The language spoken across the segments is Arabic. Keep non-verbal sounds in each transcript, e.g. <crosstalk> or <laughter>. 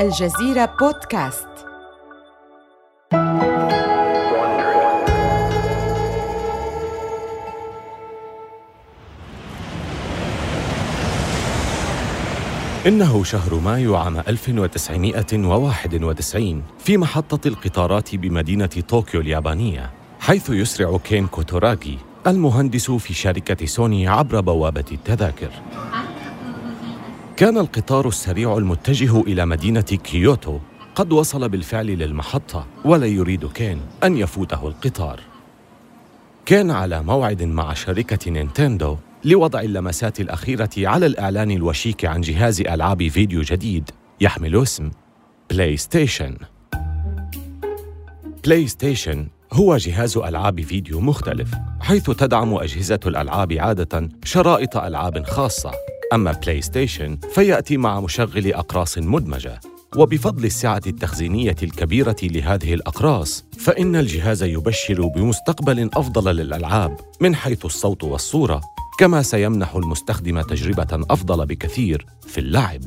الجزيرة بودكاست. إنه شهر مايو عام 1991 في محطة القطارات بمدينة طوكيو اليابانية حيث يسرع كين كوتوراغي المهندس في شركة سوني عبر بوابة التذاكر. كان القطار السريع المتجه إلى مدينة كيوتو. قد وصل بالفعل للمحطة ولا يريد كين أن يفوته القطار. كان على موعد مع شركة نينتندو لوضع اللمسات الأخيرة على الإعلان الوشيك عن جهاز ألعاب فيديو جديد يحمل اسم بلاي ستيشن بلاي ستيشن هو جهاز ألعاب فيديو مختلف حيث تدعم أجهزة الألعاب عادة شرائط ألعاب خاصة. أما بلاي ستيشن فيأتي مع مشغل أقراص مدمجة. وبفضل السعة التخزينية الكبيرة لهذه الأقراص فإن الجهاز يبشر بمستقبل أفضل للألعاب من حيث الصوت والصورة كما سيمنح المستخدم تجربة أفضل بكثير في اللعب.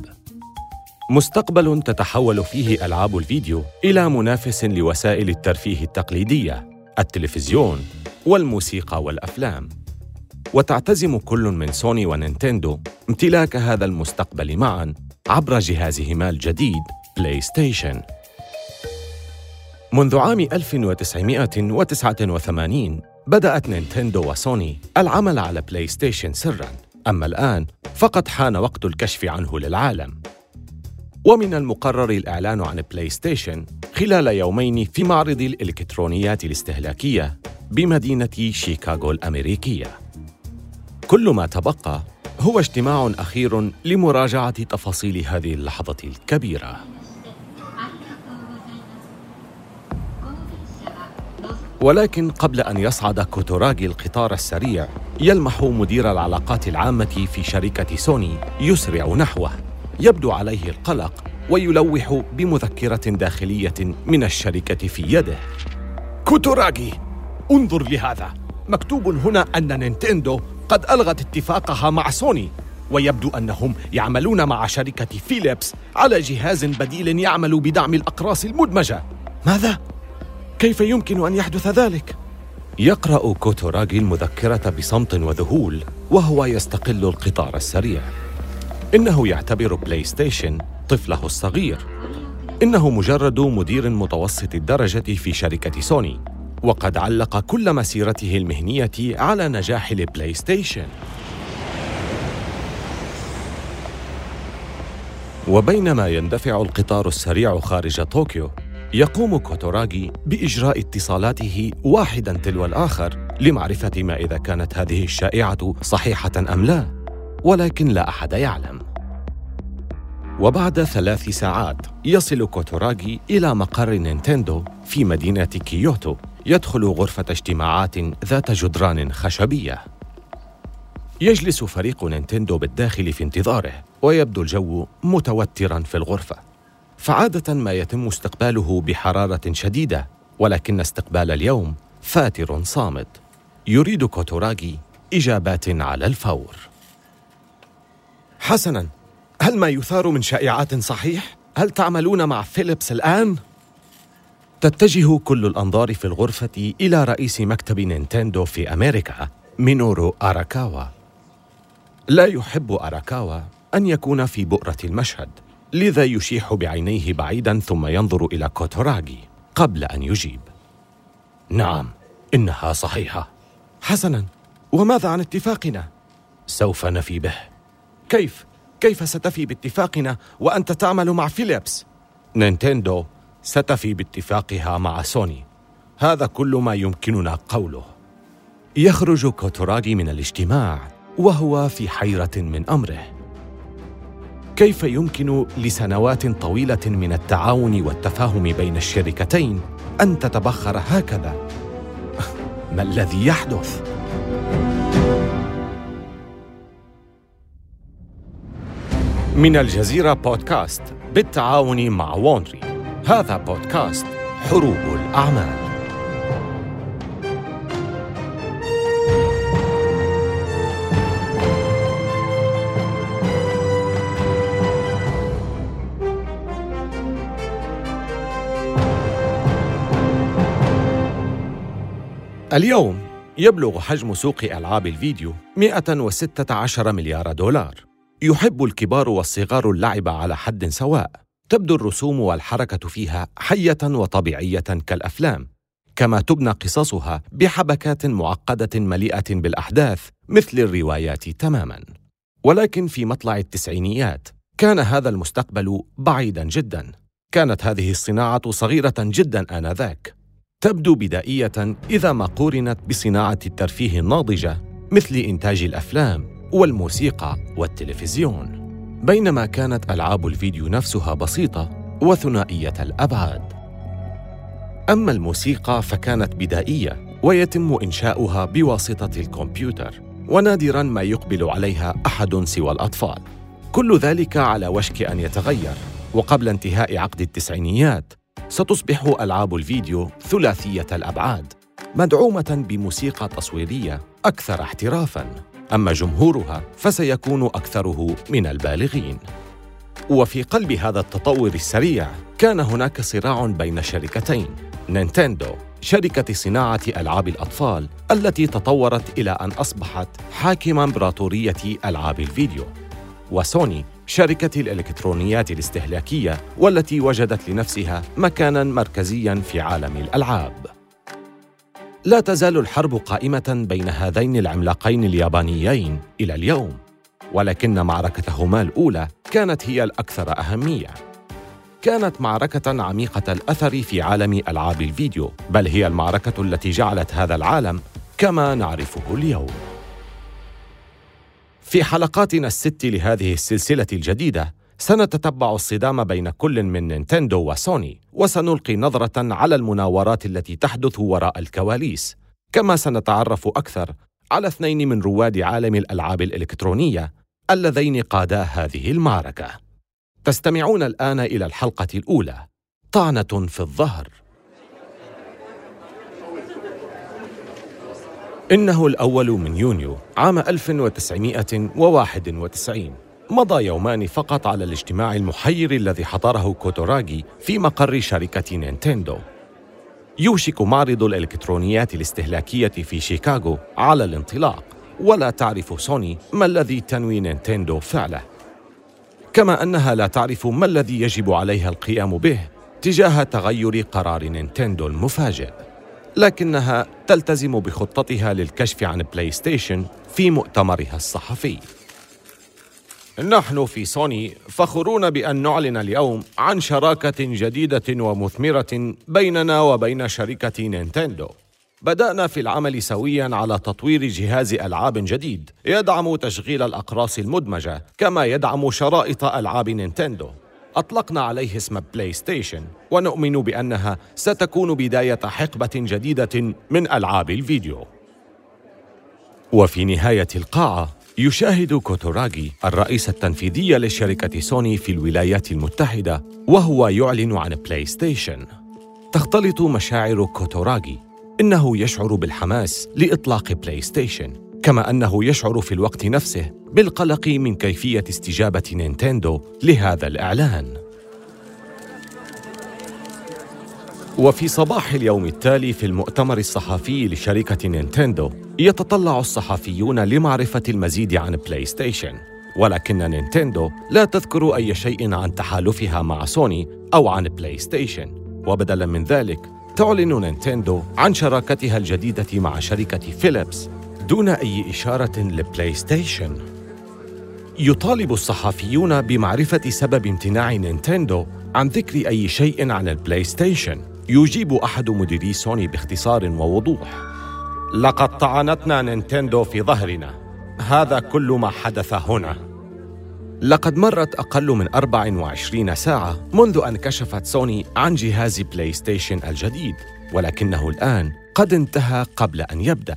مستقبل تتحول فيه ألعاب الفيديو إلى منافس لوسائل الترفيه التقليدية التلفزيون والموسيقى والأفلام. وتعتزم كل من سوني ونينتندو امتلاك هذا المستقبل معا عبر جهازهما الجديد بلاي ستيشن منذ عام 1989 بدأت نينتندو وسوني العمل على بلاي ستيشن سرا. أما الآن فقد حان وقت الكشف عنه للعالم. ومن المقرر الإعلان عن بلاي ستيشن خلال يومين في معرض الإلكترونيات الاستهلاكية بمدينة شيكاغو الأمريكية. كل ما تبقى هو اجتماع أخير لمراجعة تفاصيل هذه اللحظة الكبيرة. ولكن قبل أن يصعد كوتوراغي القطار السريع يلمح مدير العلاقات العامة في شركة سوني يسرع نحوه. يبدو عليه القلق ويلوح بمذكرة داخلية من الشركة في يده. كوتوراغي انظر لهذا. مكتوب هنا أن نينتندو قد ألغت اتفاقها مع سوني ويبدو أنهم يعملون مع شركة فيليبس على جهاز بديل يعمل بدعم الأقراص المدمجة ماذا؟ كيف يمكن أن يحدث ذلك؟ يقرأ كوتوراغي المذكرة بصمت وذهول وهو يستقل القطار السريع إنه يعتبر بلاي ستيشن طفله الصغير إنه مجرد مدير متوسط الدرجة في شركة سوني وقد علق كل مسيرته المهنية على نجاح البلاي ستيشن وبينما يندفع القطار السريع خارج طوكيو يقوم كوتوراغي بإجراء اتصالاته واحدا تلو الآخر لمعرفة ما إذا كانت هذه الشائعة صحيحة أم لا ولكن لا أحد يعلم. وبعد ثلاث ساعات يصل كوتوراغي إلى مقر نينتندو في مدينة كيوتو. يدخل غرفة اجتماعات ذات جدران خشبية يجلس فريق نينتندو بالداخل في انتظاره ويبدو الجو متوترا في الغرفة فعادة ما يتم استقباله بحرارة شديدة ولكن استقبال اليوم فاتر صامت يريد كوتوراغي إجابات على الفور حسنا هل ما يثار من شائعات صحيح؟ هل تعملون مع فيليبس الآن؟ تتجه كل الأنظار في الغرفة إلى رئيس مكتب نينتندو في أمريكا مينورو أراكاوا لا يحب أراكاوا أن يكون في بؤرة المشهد لذا يشيح بعينيه بعيدا ثم ينظر إلى كوتوراغي قبل أن يجيب نعم إنها صحيحة حسنا وماذا عن اتفاقنا؟ سوف نفي به كيف؟ كيف ستفي باتفاقنا وأنت تعمل مع فيليبس؟ نينتندو ستفي باتفاقها مع سوني هذا كل ما يمكننا قوله يخرج كوتوراغي من الاجتماع وهو في حيرة من أمره كيف يمكن لسنوات طويلة من التعاون والتفاهم بين الشركتين أن تتبخر هكذا؟ <laughs> ما الذي يحدث؟ من الجزيرة بودكاست بالتعاون مع وونري هذا بودكاست حروب الأعمال. اليوم يبلغ حجم سوق ألعاب الفيديو 116 مليار دولار. يحب الكبار والصغار اللعب على حد سواء. تبدو الرسوم والحركة فيها حية وطبيعية كالأفلام كما تبنى قصصها بحبكات معقدة مليئة بالأحداث مثل الروايات تماماً. ولكن في مطلع التسعينيات كان هذا المستقبل بعيدا جدا. كانت هذه الصناعة صغيرة جدا آنذاك. تبدو بدائية إذا ما قورنت بصناعة الترفيه الناضجة مثل إنتاج الأفلام والموسيقى والتلفزيون. بينما كانت ألعاب الفيديو نفسها بسيطة وثنائية الأبعاد. أما الموسيقى فكانت بدائية ويتم إنشاؤها بواسطة الكمبيوتر ونادرا ما يقبل عليها أحد سوى الأطفال. كل ذلك على وشك أن يتغير وقبل انتهاء عقد التسعينيات ستصبح ألعاب الفيديو ثلاثية الأبعاد مدعومة بموسيقى تصويرية أكثر احترافا. أما جمهورها فسيكون أكثره من البالغين. وفي قلب هذا التطور السريع كان هناك صراع بين شركتين نينتندو شركة صناعة ألعاب الأطفال التي تطورت إلى أن أصبحت حاكم إمبراطورية ألعاب الفيديو. وسوني شركة الإلكترونيات الاستهلاكية والتي وجدت لنفسها مكاناً مركزياً في عالم الألعاب. لا تزال الحرب قائمة بين هذين العملاقين اليابانيين إلى اليوم ولكن معركتهما الأولى كانت هي الأكثر أهمية كانت معركة عميقة الأثر في عالم ألعاب الفيديو، بل هي المعركة التي جعلت هذا العالم كما نعرفه اليوم. في حلقاتنا الست لهذه السلسلة الجديدة، سنتتبع الصدام بين كل من نينتندو وسوني، وسنلقي نظرة على المناورات التي تحدث وراء الكواليس، كما سنتعرف أكثر على اثنين من رواد عالم الألعاب الإلكترونية اللذين قادا هذه المعركة. تستمعون الآن إلى الحلقة الأولى. طعنة في الظهر. إنه الأول من يونيو عام 1991 مضى يومان فقط على الاجتماع المحير الذي حضره كوتوراغي في مقر شركة نينتندو. يوشك معرض الإلكترونيات الاستهلاكية في شيكاغو على الانطلاق. ولا تعرف سوني ما الذي تنوي نينتندو فعله. كما أنها لا تعرف ما الذي يجب عليها القيام به تجاه تغير قرار نينتندو المفاجئ. لكنها تلتزم بخطتها للكشف عن بلاي ستيشن في مؤتمرها الصحفي. نحن في سوني فخورون بأن نعلن اليوم عن شراكة جديدة ومثمرة بيننا وبين شركة نينتندو. بدأنا في العمل سويا على تطوير جهاز ألعاب جديد يدعم تشغيل الأقراص المدمجة كما يدعم شرائط ألعاب نينتندو. أطلقنا عليه اسم بلاي ستيشن ونؤمن بأنها ستكون بداية حقبة جديدة من ألعاب الفيديو. وفي نهاية القاعة يشاهد كوتوراغي الرئيس التنفيذي لشركة سوني في الولايات المتحدة وهو يعلن عن بلاي ستيشن تختلط مشاعر كوتوراغي. إنه يشعر بالحماس لإطلاق بلاي ستيشن كما أنه يشعر في الوقت نفسه بالقلق من كيفية استجابة نينتندو لهذا الإعلان. وفي صباح اليوم التالي في المؤتمر الصحفي لشركة نينتندو يتطلع الصحفيون لمعرفة المزيد عن بلاي ستيشن ولكن نينتندو لا تذكر أي شيء عن تحالفها مع سوني أو عن بلاي ستيشن وبدلا من ذلك تعلن نينتندو عن شراكتها الجديدة مع شركة فيليبس دون أي إشارة لبلاي ستيشن. يطالب الصحفيون بمعرفة سبب امتناع نينتندو عن ذكر أي شيء عن البلاي ستيشن. يجيب أحد مديري سوني باختصار ووضوح: لقد طعنتنا نينتندو في ظهرنا. هذا كل ما حدث هنا. لقد مرت أقل من 24 ساعة منذ أن كشفت سوني عن جهاز بلاي ستيشن الجديد ولكنه الآن قد انتهى قبل أن يبدأ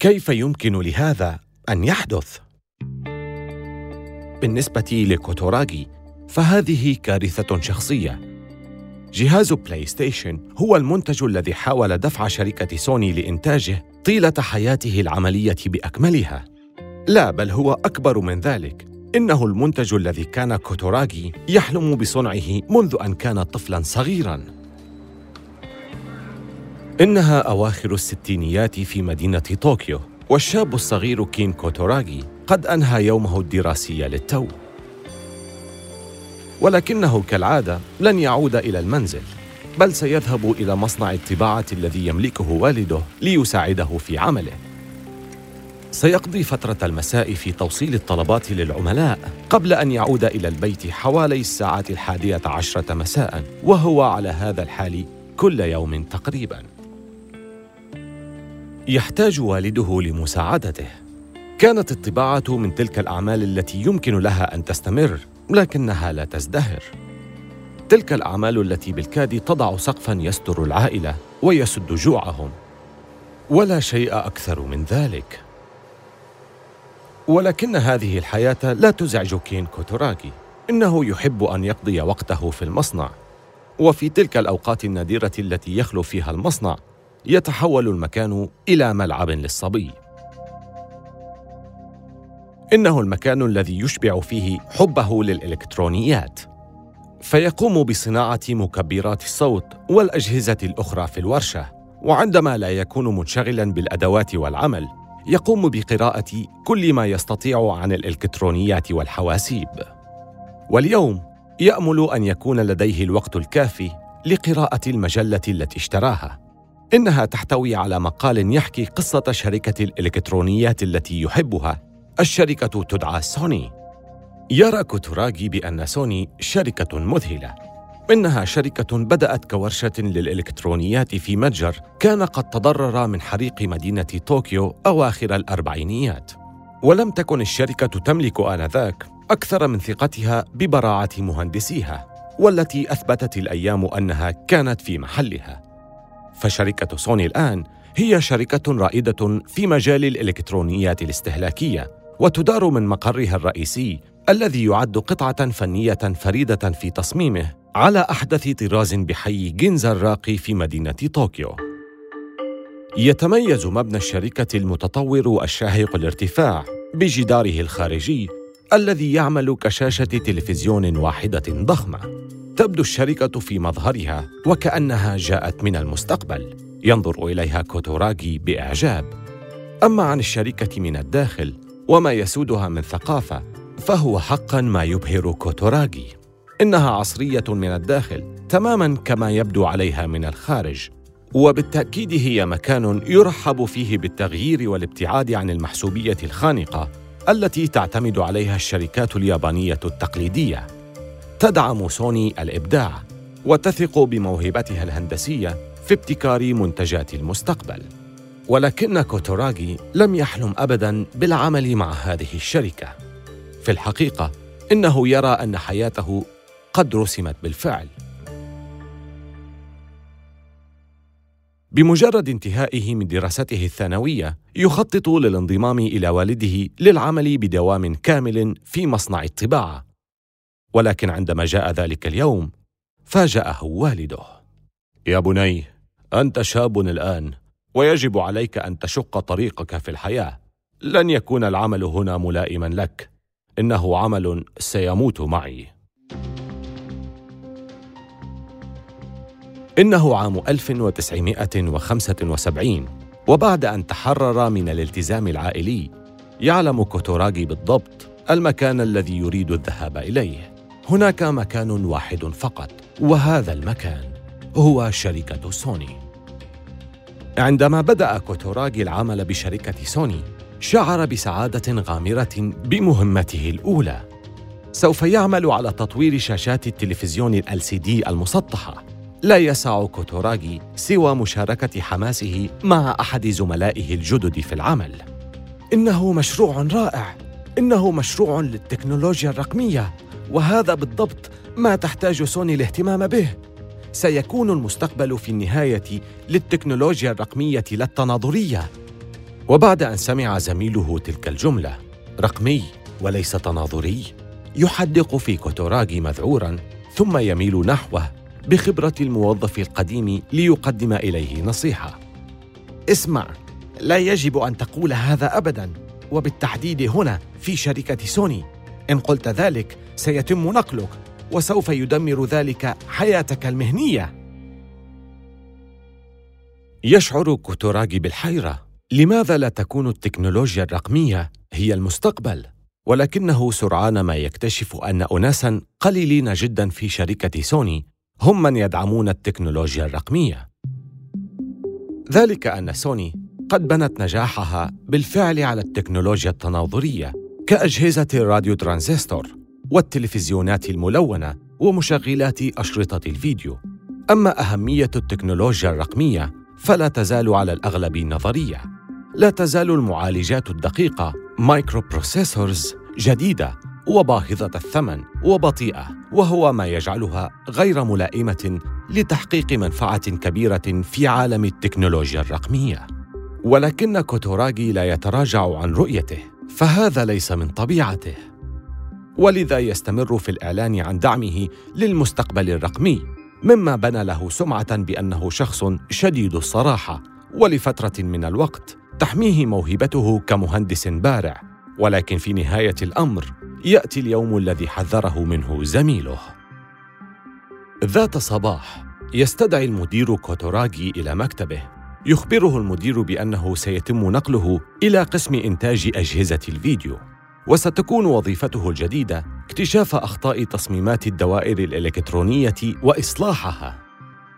كيف يمكن لهذا أن يحدث؟ بالنسبة لكوتوراغي فهذه كارثة شخصية جهاز بلاي ستيشن هو المنتج الذي حاول دفع شركة سوني لإنتاجه طيلة حياته العملية بأكملها. لا بل هو أكبر من ذلك. إنه المنتج الذي كان كوتوراغي يحلم بصنعه منذ أن كان طفلاً صغيراً. إنها أواخر الستينيات في مدينة طوكيو والشاب الصغير كين كوتوراغي قد أنهى يومه الدراسي للتو. ولكنه كالعادة لن يعود إلى المنزل بل سيذهب إلى مصنع الطباعة الذي يملكه والده ليساعده في عمله. سيقضي فترة المساء في توصيل الطلبات للعملاء قبل أن يعود إلى البيت حوالي الساعة الحادية عشرة مساء وهو على هذا الحال كل يوم تقريباً. يحتاج والده لمساعدته. كانت الطباعة من تلك الأعمال التي يمكن لها أن تستمر لكنها لا تزدهر. تلك الأعمال التي بالكاد تضع سقفا يستر العائلة ويسد جوعهم. ولا شيء أكثر من ذلك. ولكن هذه الحياة لا تزعج كين كوتوراكي. إنه يحب أن يقضي وقته في المصنع. وفي تلك الأوقات النادرة التي يخلو فيها المصنع يتحول المكان إلى ملعب للصبي. إنه المكان الذي يشبع فيه حبه للإلكترونيات. فيقوم بصناعة مكبرات الصوت والأجهزة الأخرى في الورشة. وعندما لا يكون منشغلا بالأدوات والعمل يقوم بقراءة كل ما يستطيع عن الإلكترونيات والحواسيب. واليوم يأمل أن يكون لديه الوقت الكافي لقراءة المجلة التي اشتراها. إنها تحتوي على مقال يحكي قصة شركة الإلكترونيات التي يحبها. الشركة تدعى سوني. يرى كوتوراغي بأن سوني شركة مذهلة. إنها شركة بدأت كورشة للإلكترونيات في متجر كان قد تضرر من حريق مدينة طوكيو أواخر الأربعينيات. ولم تكن الشركة تملك آنذاك أكثر من ثقتها ببراعة مهندسيها والتي أثبتت الأيام أنها كانت في محلها. فشركة سوني الآن هي شركة رائدة في مجال الإلكترونيات الاستهلاكية. وتدار من مقرها الرئيسي الذي يعد قطعة فنية فريدة في تصميمه على أحدث طراز بحي جينزا الراقي في مدينة طوكيو. يتميز مبنى الشركة المتطور والشاهق الارتفاع بجداره الخارجي الذي يعمل كشاشة تلفزيون واحدة ضخمة. تبدو الشركة في مظهرها وكأنها جاءت من المستقبل. ينظر إليها كوتوراغي بإعجاب. أما عن الشركة من الداخل وما يسودها من ثقافة فهو حقا ما يبهر كوتوراغي. إنها عصرية من الداخل تماما كما يبدو عليها من الخارج. وبالتأكيد هي مكان يرحب فيه بالتغيير والابتعاد عن المحسوبية الخانقة التي تعتمد عليها الشركات اليابانية التقليدية. تدعم سوني الإبداع وتثق بموهبتها الهندسية في ابتكار منتجات المستقبل. ولكن كوتوراغي لم يحلم ابدا بالعمل مع هذه الشركة. في الحقيقة إنه يرى أن حياته قد رسمت بالفعل. بمجرد انتهائه من دراسته الثانوية يخطط للانضمام إلى والده للعمل بدوام كامل في مصنع الطباعة. ولكن عندما جاء ذلك اليوم فاجأه والده. يا بني أنت شاب الآن. ويجب عليك أن تشق طريقك في الحياة. لن يكون العمل هنا ملائما لك. إنه عمل سيموت معي. إنه عام 1975 وبعد أن تحرر من الالتزام العائلي يعلم كوتوراغي بالضبط المكان الذي يريد الذهاب إليه. هناك مكان واحد فقط وهذا المكان هو شركة سوني. عندما بدأ كوتوراغي العمل بشركة سوني شعر بسعادة غامرة بمهمته الأولى. سوف يعمل على تطوير شاشات التلفزيون ال دي المسطحة. لا يسع كوتوراغي سوى مشاركة حماسه مع أحد زملائه الجدد في العمل. إنه مشروع رائع. إنه مشروع للتكنولوجيا الرقمية. وهذا بالضبط ما تحتاج سوني الاهتمام به. سيكون المستقبل في النهاية للتكنولوجيا الرقمية لا التناظرية وبعد أن سمع زميله تلك الجملة رقمي وليس تناظري يحدق في كوتوراغي مذعورا ثم يميل نحوه بخبرة الموظف القديم ليقدم إليه نصيحة. اسمع لا يجب أن تقول هذا أبدا وبالتحديد هنا في شركة سوني. إن قلت ذلك سيتم نقلك. وسوف يدمر ذلك حياتك المهنية يشعر كوتوراغي بالحيرة لماذا لا تكون التكنولوجيا الرقمية هي المستقبل؟ ولكنه سرعان ما يكتشف أن أناساً قليلين جداً في شركة سوني هم من يدعمون التكنولوجيا الرقمية. ذلك أن سوني قد بنت نجاحها بالفعل على التكنولوجيا التناظرية كأجهزة الراديو ترانزستور والتلفزيونات الملونة ومشغلات أشرطة الفيديو. أما أهمية التكنولوجيا الرقمية فلا تزال على الأغلب نظرية. لا تزال المعالجات الدقيقة microprocessors جديدة وباهظة الثمن وبطيئة وهو ما يجعلها غير ملائمة لتحقيق منفعة كبيرة في عالم التكنولوجيا الرقمية. ولكن كوتوراغي لا يتراجع عن رؤيته فهذا ليس من طبيعته ولذا يستمر في الإعلان عن دعمه للمستقبل الرقمي مما بنى له سمعة بأنه شخص شديد الصراحة ولفترة من الوقت تحميه موهبته كمهندس بارع. ولكن في نهاية الأمر يأتي اليوم الذي حذره منه زميله. ذات صباح يستدعي المدير كوتوراغي إلى مكتبه. يخبره المدير بأنه سيتم نقله إلى قسم إنتاج أجهزة الفيديو. وستكون وظيفته الجديدة اكتشاف أخطاء تصميمات الدوائر الإلكترونية وإصلاحها.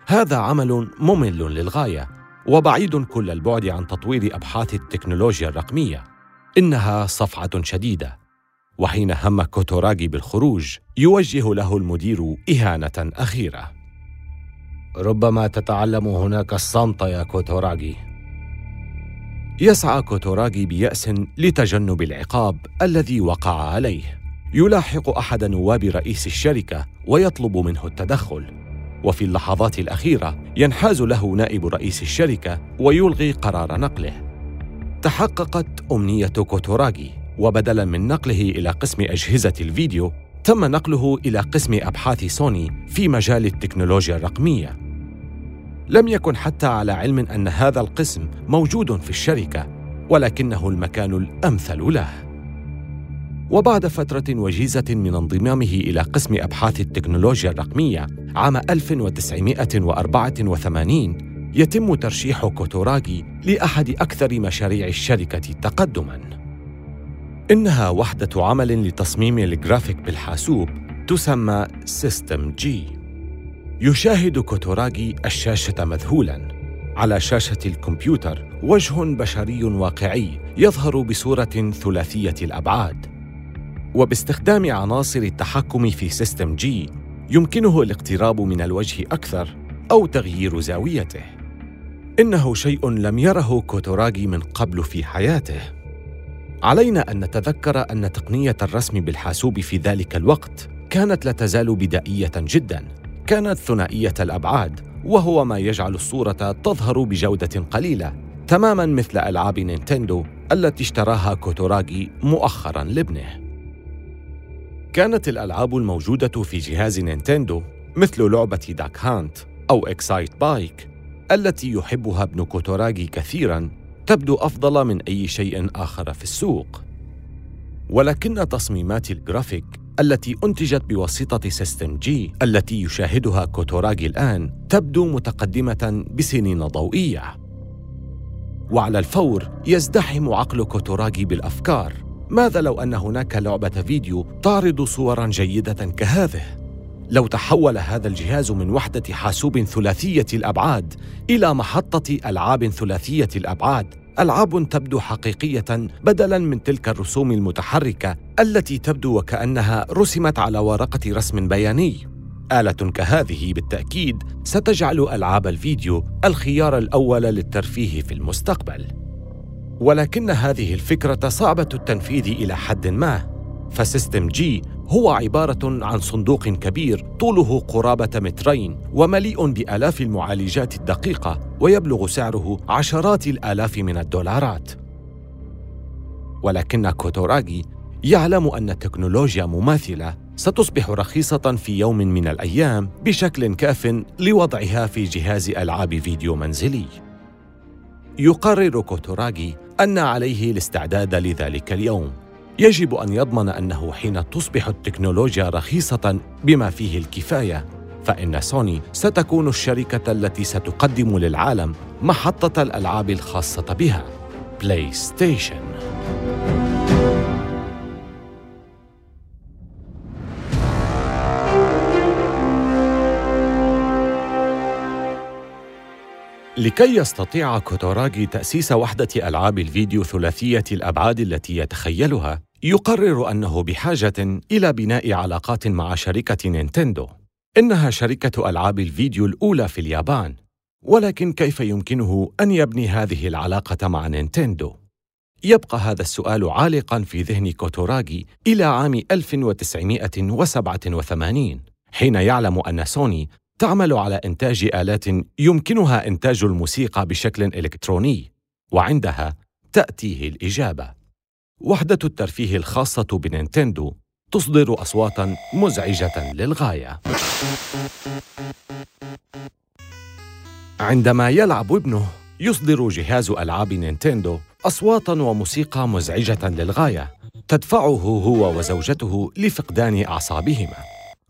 هذا عمل ممل للغاية وبعيد كل البعد عن تطوير أبحاث التكنولوجيا الرقمية. إنها صفعة شديدة وحين هم كوتوراغي بالخروج يوجه له المدير إهانة أخيرة. ربما تتعلم هناك الصمت يا كوتوراغي يسعى كوتوراغي بيأس لتجنب العقاب الذي وقع عليه. يلاحق أحد نواب رئيس الشركة ويطلب منه التدخل. وفي اللحظات الأخيرة ينحاز له نائب رئيس الشركة ويلغي قرار نقله. تحققت أمنية كوتوراغي وبدلا من نقله إلى قسم أجهزة الفيديو تم نقله إلى قسم أبحاث سوني في مجال التكنولوجيا الرقمية. لم يكن حتى على علم أن هذا القسم موجود في الشركة، ولكنه المكان الأمثل له. وبعد فترة وجيزة من انضمامه إلى قسم أبحاث التكنولوجيا الرقمية عام 1984 يتم ترشيح كوتوراغي لأحد أكثر مشاريع الشركة تقدماً. إنها وحدة عمل لتصميم الجرافيك بالحاسوب تسمى System G. يشاهد كوتوراغي الشاشة مذهولاً. على شاشة الكمبيوتر وجه بشري واقعي يظهر بصورة ثلاثية الأبعاد. وباستخدام عناصر التحكم في System G يمكنه الاقتراب من الوجه أكثر أو تغيير زاويته. إنه شيء لم يره كوتوراغي من قبل في حياته. علينا أن نتذكر أن تقنية الرسم بالحاسوب في ذلك الوقت كانت لا تزال بدائية جدا كانت ثنائية الأبعاد وهو ما يجعل الصورة تظهر بجودة قليلة تماما مثل ألعاب نينتندو التي اشتراها كوتوراغي مؤخرا لابنه. كانت الألعاب الموجودة في جهاز نينتندو مثل لعبة Duck Hunt أو Excitebike التي يحبها ابن كوتوراغي كثيرا تبدو أفضل من أي شيء آخر في السوق. ولكن تصميمات الجرافيك التي أنتجت بواسطة System G التي يشاهدها كوتوراغي الآن تبدو متقدمة بسنين ضوئية. وعلى الفور يزدحم عقل كوتوراغي بالأفكار. ماذا لو أن هناك لعبة فيديو تعرض صورا جيدة كهذه؟ لو تحول هذا الجهاز من وحدة حاسوب ثلاثية الأبعاد إلى محطة ألعاب ثلاثية الأبعاد، ألعاب تبدو حقيقية بدلاً من تلك الرسوم المتحركة التي تبدو وكأنها رسمت على ورقة رسم بياني. آلة كهذه بالتأكيد ستجعل ألعاب الفيديو الخيار الأول للترفيه في المستقبل. ولكن هذه الفكرة صعبة التنفيذ إلى حد ما، فسيستم جي هو عبارة عن صندوق كبير طوله قرابة مترين ومليء بآلاف المعالجات الدقيقة ويبلغ سعره عشرات الآلاف من الدولارات. ولكن كوتوراغي يعلم أن تكنولوجيا مماثلة ستصبح رخيصة في يوم من الأيام بشكل كاف لوضعها في جهاز ألعاب فيديو منزلي. يقرر كوتوراغي أن عليه الاستعداد لذلك اليوم يجب أن يضمن أنه حين تصبح التكنولوجيا رخيصة بما فيه الكفاية فإن سوني ستكون الشركة التي ستقدم للعالم محطة الألعاب الخاصة بها بلاي ستيشن لكي يستطيع كوتوراغي تأسيس وحدة ألعاب الفيديو ثلاثية الأبعاد التي يتخيلها، يقرر أنه بحاجة إلى بناء علاقات مع شركة نينتندو. إنها شركة ألعاب الفيديو الأولى في اليابان، ولكن كيف يمكنه أن يبني هذه العلاقة مع نينتندو؟ يبقى هذا السؤال عالقا في ذهن كوتوراغي إلى عام 1987 حين يعلم أن سوني تعمل على إنتاج آلات يمكنها إنتاج الموسيقى بشكل إلكتروني وعندها تأتيه الإجابة وحدة الترفيه الخاصة بنينتندو تصدر أصواتاً مزعجة للغاية. عندما يلعب ابنه يصدر جهاز ألعاب نينتندو أصواتاً وموسيقى مزعجة للغاية تدفعه هو وزوجته لفقدان أعصابهما.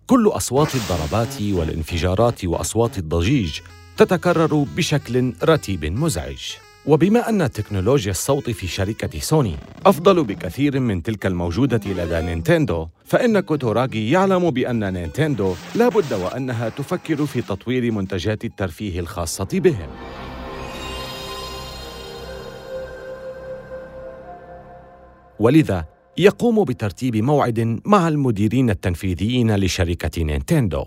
كل أصوات الضربات والانفجارات وأصوات الضجيج تتكرر بشكل رتيب مزعج. وبما أن تكنولوجيا الصوت في شركة سوني أفضل بكثير من تلك الموجودة لدى نينتندو فإن كوتوراغي يعلم بأن نينتندو لا بد وأنها تفكر في تطوير منتجات الترفيه الخاصة بهم ولذا يقوم بترتيب موعد مع المديرين التنفيذيين لشركة نينتندو.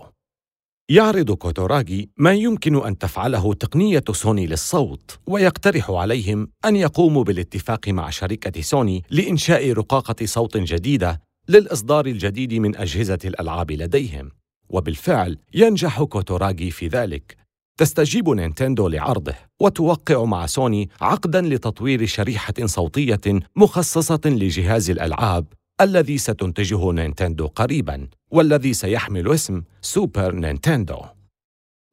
يعرض كوتوراغي ما يمكن أن تفعله تقنية سوني للصوت، ويقترح عليهم أن يقوموا بالاتفاق مع شركة سوني لإنشاء رقاقة صوت جديدة للإصدار الجديد من أجهزة الألعاب لديهم. وبالفعل ينجح كوتوراغي في ذلك، تستجيب نينتندو لعرضه وتوقع مع سوني عقدا لتطوير شريحة صوتية مخصصة لجهاز الألعاب الذي ستنتجه نينتندو قريبا والذي سيحمل اسم سوبر نينتندو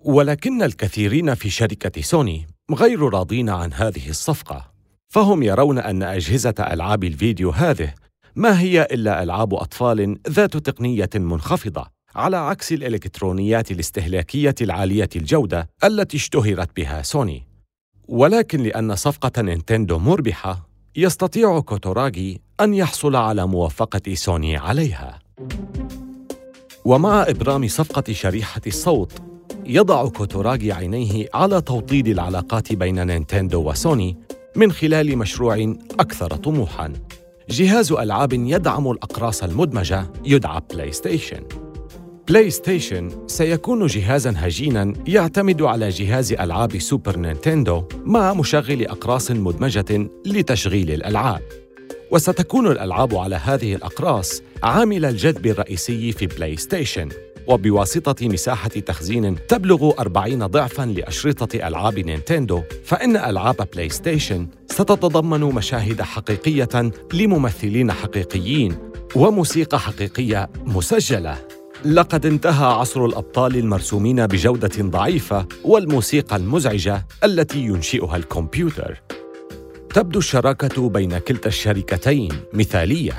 ولكن الكثيرين في شركة سوني غير راضين عن هذه الصفقة فهم يرون أن أجهزة ألعاب الفيديو هذه ما هي إلا ألعاب أطفال ذات تقنية منخفضة على عكس الإلكترونيات الاستهلاكية العالية الجودة التي اشتهرت بها سوني. ولكن لأن صفقة نينتندو مربحة، يستطيع كوتوراغي أن يحصل على موافقة سوني عليها. ومع إبرام صفقة شريحة الصوت، يضع كوتوراغي عينيه على توطيد العلاقات بين نينتندو وسوني من خلال مشروع أكثر طموحاً. جهاز ألعاب يدعم الأقراص المدمجة يدعى بلاي ستيشن. بلاي ستيشن سيكون جهازا هجينا يعتمد على جهاز ألعاب سوبر نينتندو مع مشغل أقراص مدمجة لتشغيل الألعاب وستكون الألعاب على هذه الأقراص عامل الجذب الرئيسي في بلاي ستيشن وبواسطة مساحة تخزين تبلغ 40 ضعفاً لأشرطة ألعاب نينتندو، فإن ألعاب بلاي ستيشن ستتضمن مشاهد حقيقية لممثلين حقيقيين وموسيقى حقيقية مسجلة. لقد انتهى عصر الأبطال المرسومين بجودة ضعيفة والموسيقى المزعجة التي ينشئها الكمبيوتر. تبدو الشراكة بين كلتا الشركتين مثالية.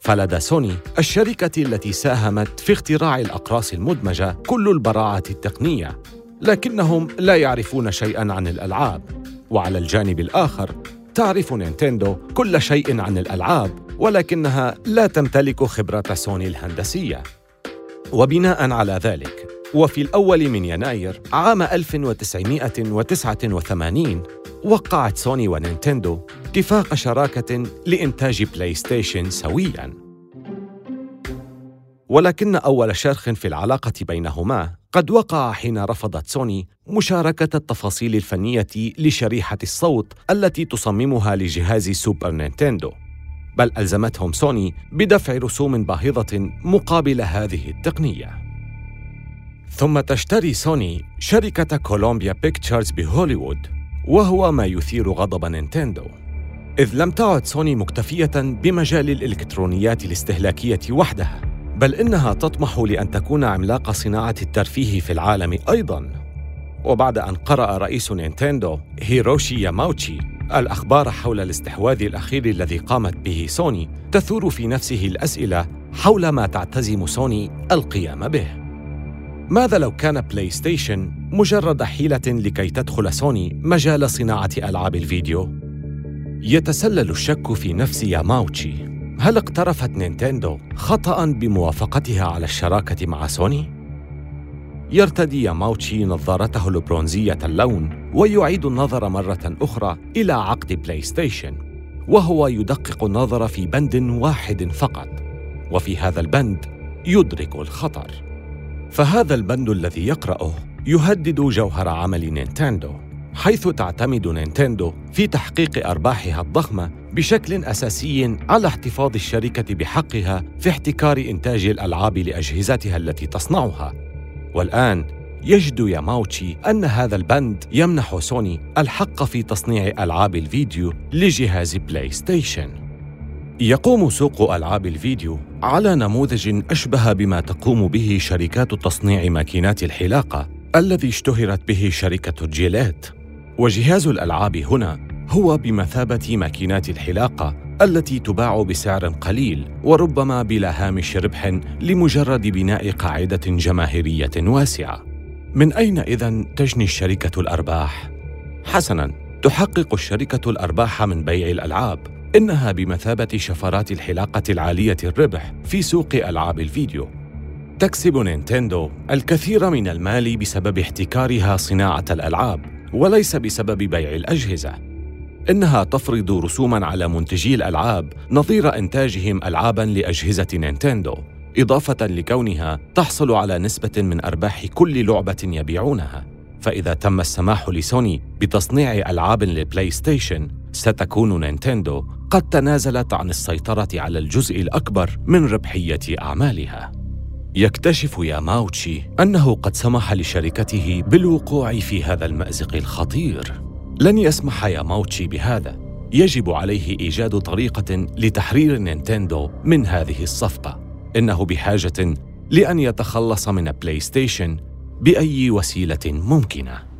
فلدى سوني الشركة التي ساهمت في اختراع الأقراص المدمجة كل البراعة التقنية. لكنهم لا يعرفون شيئا عن الألعاب. وعلى الجانب الآخر تعرف نينتندو كل شيء عن الألعاب ولكنها لا تمتلك خبرة سوني الهندسية. وبناء على ذلك وفي الأول من يناير عام 1989 وقعت سوني ونينتندو اتفاق شراكة لإنتاج بلاي ستيشن سوياً. ولكن أول شرخ في العلاقة بينهما قد وقع حين رفضت سوني مشاركة التفاصيل الفنية لشريحة الصوت التي تصممها لجهاز سوبر نينتندو. بل ألزمتهم سوني بدفع رسوم باهظة مقابل هذه التقنية. ثم تشتري سوني شركة كولومبيا بيكتشرز بهوليوود وهو ما يثير غضب نينتندو. إذ لم تعد سوني مكتفية بمجال الإلكترونيات الاستهلاكية وحدها بل إنها تطمح لأن تكون عملاق صناعة الترفيه في العالم أيضاً. وبعد أن قرأ رئيس نينتندو هيروشي ياماوتشي الأخبار حول الاستحواذ الأخير الذي قامت به سوني تثور في نفسه الأسئلة حول ما تعتزم سوني القيام به. ماذا لو كان بلاي ستيشن مجرد حيلة لكي تدخل سوني مجال صناعة ألعاب الفيديو؟ يتسلل الشك في نفس ياماوتشي هل اقترفت نينتندو خطأ بموافقتها على الشراكة مع سوني؟ يرتدي ياماوتشي نظارته البرونزية اللون ويعيد النظر مرة أخرى إلى عقد بلاي ستيشن وهو يدقق النظر في بند واحد فقط وفي هذا البند يدرك الخطر فهذا البند الذي يقرأه يهدد جوهر عمل نينتندو حيث تعتمد نينتندو في تحقيق أرباحها الضخمة بشكل أساسي على احتفاظ الشركة بحقها في احتكار إنتاج الألعاب لأجهزتها التي تصنعها. والآن يجد ياماوتشي أن هذا البند يمنح سوني الحق في تصنيع ألعاب الفيديو لجهاز بلاي ستيشن يقوم سوق ألعاب الفيديو على نموذج أشبه بما تقوم به شركات تصنيع ماكينات الحلاقة الذي اشتهرت به شركة جيليت وجهاز الألعاب هنا هو بمثابة ماكينات الحلاقة التي تباع بسعر قليل وربما بلا هامش ربح لمجرد بناء قاعدة جماهيرية واسعة. من أين إذن تجني الشركة الأرباح؟ حسناً، تحقق الشركة الأرباح من بيع الألعاب. إنها بمثابة شفرات الحلاقة العالية الربح في سوق ألعاب الفيديو. تكسب نينتندو الكثير من المال بسبب احتكارها صناعة الألعاب، وليس بسبب بيع الأجهزة. إنها تفرض رسوماً على منتجي الألعاب نظير إنتاجهم ألعاباً لأجهزة نينتندو، إضافة لكونها تحصل على نسبة من أرباح كل لعبة يبيعونها. فإذا تم السماح لسوني بتصنيع ألعاب للبلاي ستيشن، ستكون نينتندو قد تنازلت عن السيطرة على الجزء الأكبر من ربحية أعمالها. يكتشف ياماوتشي أنه قد سمح لشركته بالوقوع في هذا المأزق الخطير. لن يسمح ياماوتشي بهذا. يجب عليه إيجاد طريقة لتحرير نينتندو من هذه الصفقة. إنه بحاجة لأن يتخلص من بلاي ستيشن بأي وسيلة ممكنة.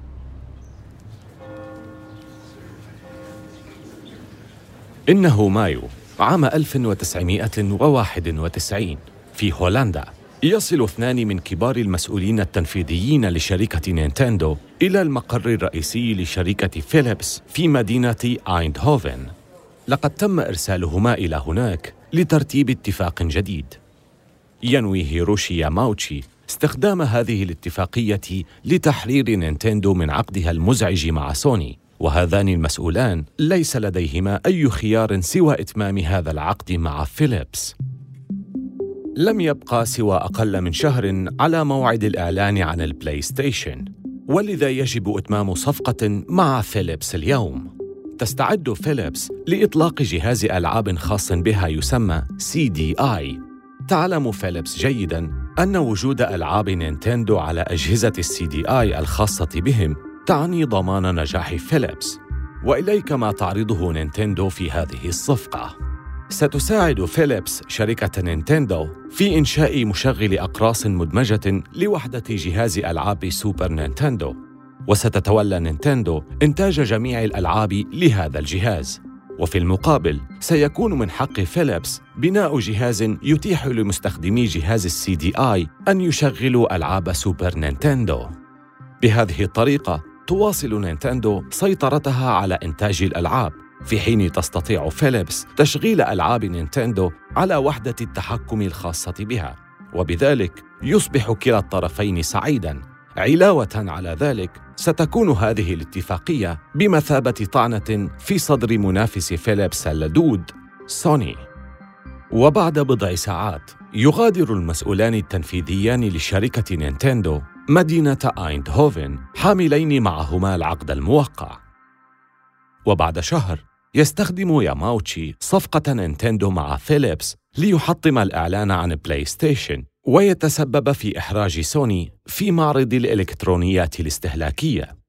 إنه مايو عام 1991 في هولندا يصل اثنان من كبار المسؤولين التنفيذيين لشركة نينتندو إلى المقر الرئيسي لشركة فيليبس في مدينة آيندهوفن. لقد تم إرسالهما إلى هناك لترتيب اتفاق جديد. ينوي هيروشي ياماوتشي استخدام هذه الاتفاقية لتحرير نينتندو من عقدها المزعج مع سوني، وهذان المسؤولان. ليس لديهما أي خيار سوى إتمام هذا العقد مع فيليبس. لم يبقى سوى أقل من شهر على موعد الإعلان عن البلاي ستيشن ولذا يجب إتمام صفقة مع فيليبس اليوم. تستعد فيليبس لإطلاق جهاز ألعاب خاص بها يسمى سي دي آي. تعلم فيليبس جيداً أن وجود ألعاب نينتندو على أجهزة السي دي آي الخاصة بهم تعني ضمان نجاح فيليبس. وإليك ما تعرضه نينتندو في هذه الصفقة. ستساعد فيليبس شركة نينتندو في إنشاء مشغل أقراص مدمجة لوحدة جهاز ألعاب سوبر نينتندو. وستتولى نينتندو إنتاج جميع الألعاب لهذا الجهاز. وفي المقابل سيكون من حق فيليبس بناء جهاز يتيح لمستخدمي جهاز السي دي آي أن يشغلوا ألعاب سوبر نينتندو. بهذه الطريقة تواصل نينتندو سيطرتها على إنتاج الألعاب. في حين تستطيع فيليبس تشغيل ألعاب نينتندو على وحدة التحكم الخاصة بها. وبذلك يصبح كلا الطرفين سعيداً. علاوة على ذلك ستكون هذه الاتفاقية بمثابة طعنة في صدر منافس فيليبس اللدود سوني. وبعد بضع ساعات يغادر المسؤولان التنفيذيان لشركة نينتندو مدينة آيندهوفن حاملين معهما العقد الموقع. وبعد شهر يستخدم ياماوتشي صفقة نينتندو مع فيليبس ليحطم الإعلان عن بلاي ستيشن ويتسبب في إحراج سوني في معرض الإلكترونيات الاستهلاكية.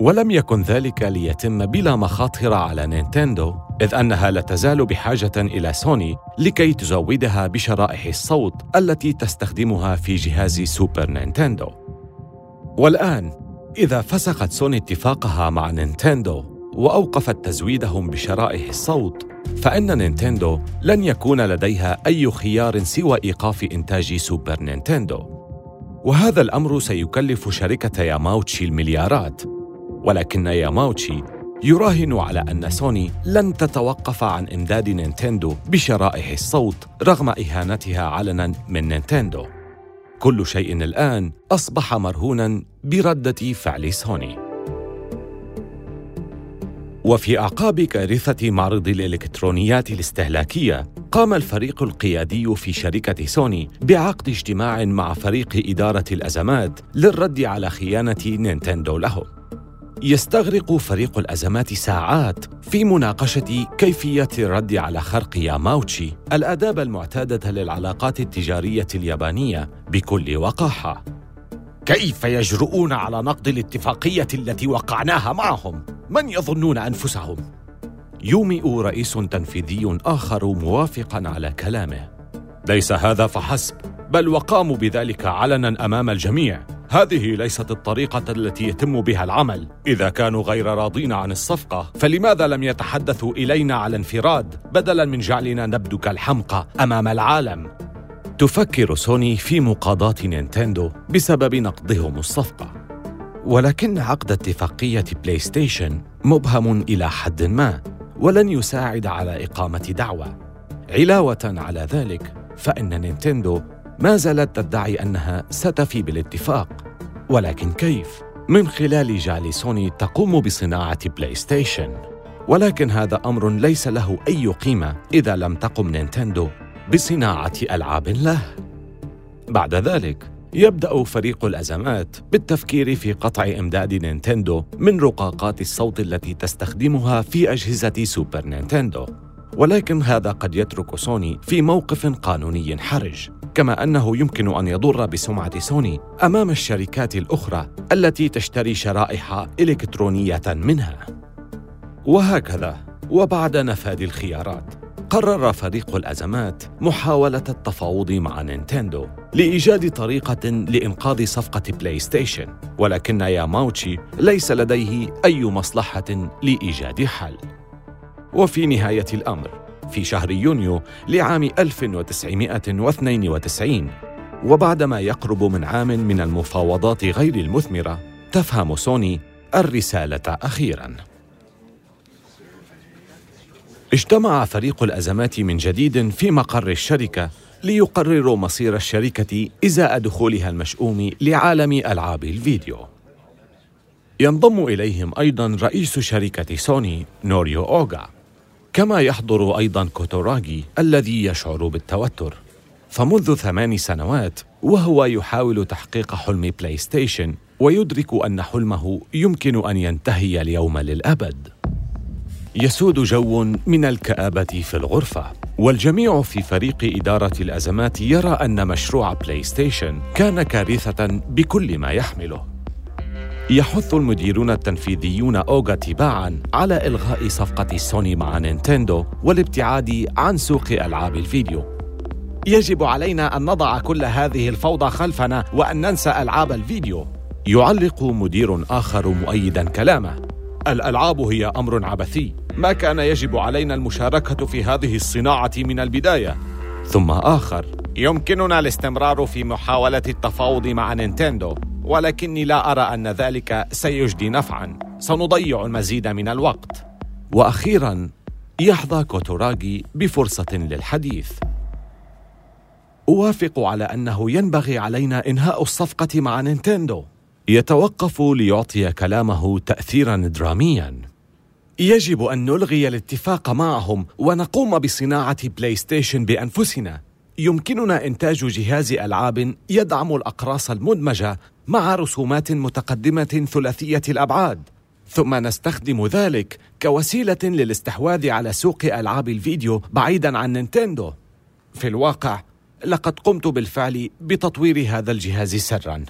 ولم يكن ذلك ليتم بلا مخاطر على نينتندو إذ أنها لا تزال بحاجة إلى سوني لكي تزودها بشرائح الصوت التي تستخدمها في جهاز سوبر نينتندو. والآن إذا فسخت سوني اتفاقها مع نينتندو وأوقفت تزويدهم بشرائح الصوت فإن نينتندو لن يكون لديها أي خيار سوى إيقاف إنتاج سوبر نينتندو. وهذا الأمر سيكلف شركة ياماوتشي المليارات. ولكن ياماوتشي يراهن على أن سوني لن تتوقف عن إمداد نينتندو بشرائح الصوت رغم إهانتها علنا من نينتندو. كل شيء الآن أصبح مرهونا بردة فعل سوني. وفي أعقاب كارثة معرض الإلكترونيات الاستهلاكية قام الفريق القيادي في شركة سوني بعقد اجتماع مع فريق إدارة الأزمات للرد على خيانة نينتندو لهم يستغرق فريق الأزمات ساعات في مناقشة كيفية الرد على خرق ياماوتشي الآداب المعتادة للعلاقات التجارية اليابانية بكل وقاحة كيف يجرؤون على نقض الاتفاقية التي وقعناها معهم؟ من يظنون أنفسهم؟ يومئ رئيس تنفيذي آخر موافقا على كلامه ليس هذا فحسب بل وقاموا بذلك علنا أمام الجميع هذه ليست الطريقة التي يتم بها العمل. إذا كانوا غير راضين عن الصفقة فلماذا لم يتحدثوا إلينا على انفراد؟ بدلا من جعلنا نبدو كالحمقى أمام العالم. تفكر سوني في مقاضاة نينتندو بسبب نقضهم الصفقة. ولكن عقد اتفاقية بلاي ستيشن مبهم إلى حد ما ولن يساعد على إقامة دعوى. علاوة على ذلك فإن نينتندو ما زالت تدعي أنها ستفي بالاتفاق. ولكن كيف؟ من خلال جعل سوني تقوم بصناعة بلاي ستيشن ولكن هذا أمر ليس له أي قيمة إذا لم تقم نينتندو بصناعة ألعاب له. بعد ذلك يبدأ فريق الأزمات بالتفكير في قطع إمداد نينتندو من رقاقات الصوت التي تستخدمها في أجهزة سوبر نينتندو ولكن هذا قد يترك سوني في موقف قانوني حرج كما أنه يمكن أن يضر بسمعة سوني أمام الشركات الأخرى التي تشتري شرائح إلكترونية منها. وهكذا وبعد نفاد الخيارات قرر فريق الأزمات محاولة التفاوض مع نينتندو لإيجاد طريقة لإنقاذ صفقة بلاي ستيشن ولكن ياماوتشي ليس لديه أي مصلحة لإيجاد حل. وفي نهاية الأمر في شهر يونيو لعام 1992 وبعدما يقرب من عام من المفاوضات غير المثمرة تفهم سوني الرسالة أخيراً. اجتمع فريق الأزمات من جديد في مقر الشركة ليقرروا مصير الشركة إزاء دخولها المشؤوم لعالم ألعاب الفيديو. ينضم إليهم أيضا رئيس شركة سوني نوريو أوغا. كما يحضر أيضا كوتوراغي الذي يشعر بالتوتر. فمنذ ثمان سنوات وهو يحاول تحقيق حلم بلاي ستيشن ويدرك أن حلمه يمكن أن ينتهي اليوم للأبد. يسود جو من الكآبة في الغرفة والجميع في فريق إدارة الأزمات يرى أن مشروع بلاي ستيشن كان كارثة بكل ما يحمله. يحث المديرون التنفيذيون أوغا تباعا على إلغاء صفقة سوني مع نينتندو والابتعاد عن سوق ألعاب الفيديو. يجب علينا أن نضع كل هذه الفوضى خلفنا وأن ننسى ألعاب الفيديو. يعلق مدير آخر مؤيدا كلامه. الألعاب هي أمر عبثي. ما كان يجب علينا المشاركة في هذه الصناعة من البداية. ثم آخر. يمكننا الاستمرار في محاولة التفاوض مع نينتندو. ولكني لا أرى أن ذلك سيجدي نفعا. سنضيع المزيد من الوقت. وأخيرا يحظى كوتوراغي بفرصة للحديث. أوافق على أنه ينبغي علينا إنهاء الصفقة مع نينتندو. يتوقف ليعطي كلامه تاثيرا دراميا. يجب أن نلغي الاتفاق معهم ونقوم بصناعة بلاي ستيشن بأنفسنا. يمكننا إنتاج جهاز ألعاب يدعم الأقراص المدمجة مع رسومات متقدمة ثلاثية الأبعاد. ثم نستخدم ذلك كوسيلة للاستحواذ على سوق ألعاب الفيديو بعيدا عن نينتندو. في الواقع لقد قمت بالفعل بتطوير هذا الجهاز سرا.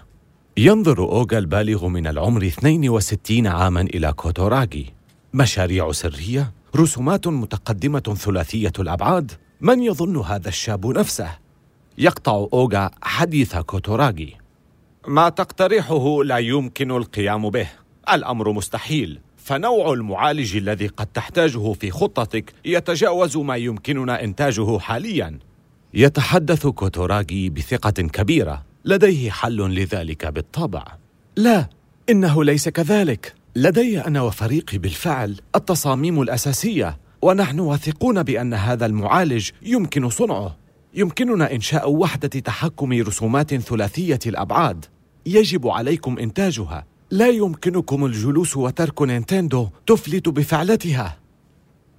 ينظر أوغا البالغ من العمر 62 عاما إلى كوتوراغي. مشاريع سرية رسومات متقدمة ثلاثية الأبعاد. من يظن هذا الشاب نفسه؟ يقطع أوغا حديث كوتوراغي. ما تقترحه لا يمكن القيام به. الأمر مستحيل. فنوع المعالج الذي قد تحتاجه في خطتك يتجاوز ما يمكننا إنتاجه حاليا. يتحدث كوتوراغي بثقة كبيرة. لديه حل لذلك بالطبع. لا إنه ليس كذلك. لدي أنا وفريقي بالفعل التصاميم الأساسية ونحن واثقون بأن هذا المعالج يمكن صنعه. يمكننا إنشاء وحدة تحكم رسومات ثلاثية الأبعاد. يجب عليكم إنتاجها. لا يمكنكم الجلوس وترك نينتندو تفلت بفعلتها.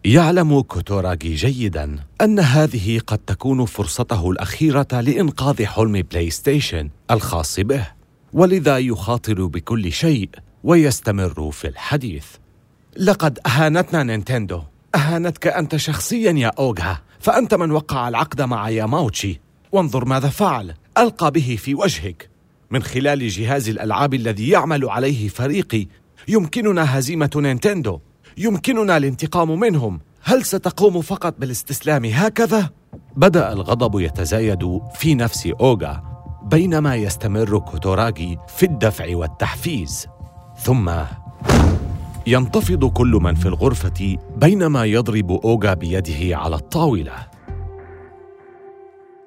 يعلم كوتوراغي جيدا أن هذه قد تكون فرصته الأخيرة لإنقاذ حلم بلاي ستيشن الخاص به ولذا يخاطر بكل شيء ويستمر في الحديث. لقد أهانتنا نينتندو. أهانتك أنت شخصيا يا أوغا فأنت من وقع العقد مع ياماوتشي. وانظر ماذا فعل. ألقى به في وجهك. من خلال جهاز الألعاب الذي يعمل عليه فريقي. يمكننا هزيمة نينتندو. يمكننا الانتقام منهم. هل ستقوم فقط بالاستسلام هكذا؟ بدأ الغضب يتزايد في نفس أوغا بينما يستمر كوتوراغي في الدفع والتحفيز. ثم ينتفض كل من في الغرفة بينما يضرب أوغا بيده على الطاولة.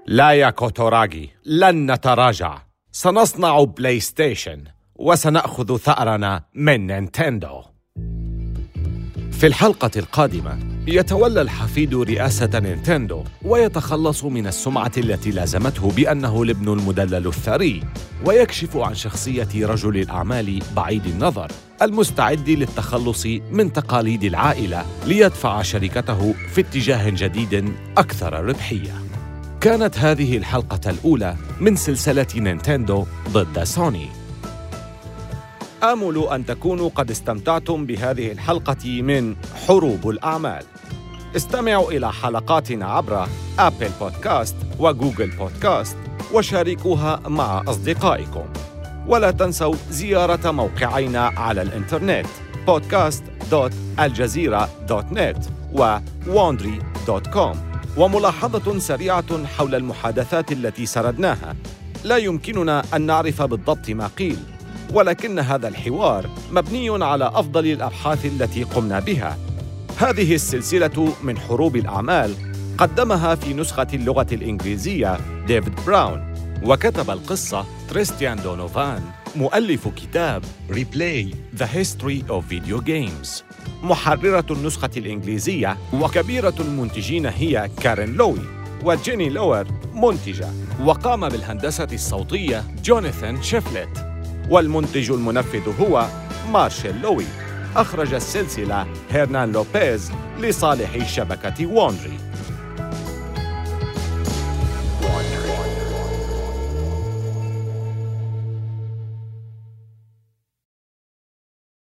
لا يا كوتوراغي لن نتراجع. سنصنع بلاي ستيشن وسنأخذ ثأرنا من نينتندو. في الحلقة القادمة يتولى الحفيد رئاسة نينتندو ويتخلص من السمعة التي لازمته بأنه الابن المدلل الثري ويكشف عن شخصية رجل الأعمال بعيد النظر المستعد للتخلص من تقاليد العائلة ليدفع شركته في اتجاه جديد أكثر ربحية. كانت هذه الحلقة الأولى من سلسلة نينتندو ضد سوني آمل أن تكونوا قد استمتعتم بهذه الحلقة من حروب الأعمال. استمعوا إلى حلقاتنا عبر أبل بودكاست وجوجل بودكاست وشاركوها مع أصدقائكم. ولا تنسوا زيارة موقعينا على الإنترنت podcast.aljazeera.net و wandry.com وملاحظة سريعة حول المحادثات التي سردناها. لا يمكننا أن نعرف بالضبط ما قيل ولكن هذا الحوار مبني على أفضل الأبحاث التي قمنا بها هذه السلسلة من حروب الأعمال قدمها في نسخة اللغة الإنجليزية ديفيد براون وكتب القصة تريستان دونوفان مؤلف كتاب Replay The History of Video Games محررة النسخة الإنجليزية وكبيرة المنتجين هي كارين لوي وجيني لور منتجة. وقام بالهندسة الصوتية جوناثان شيفلت والمنتج المنفذ هو مارشال لوي. أخرج السلسلة هيرنان لوبيز لصالح شبكة Wondery.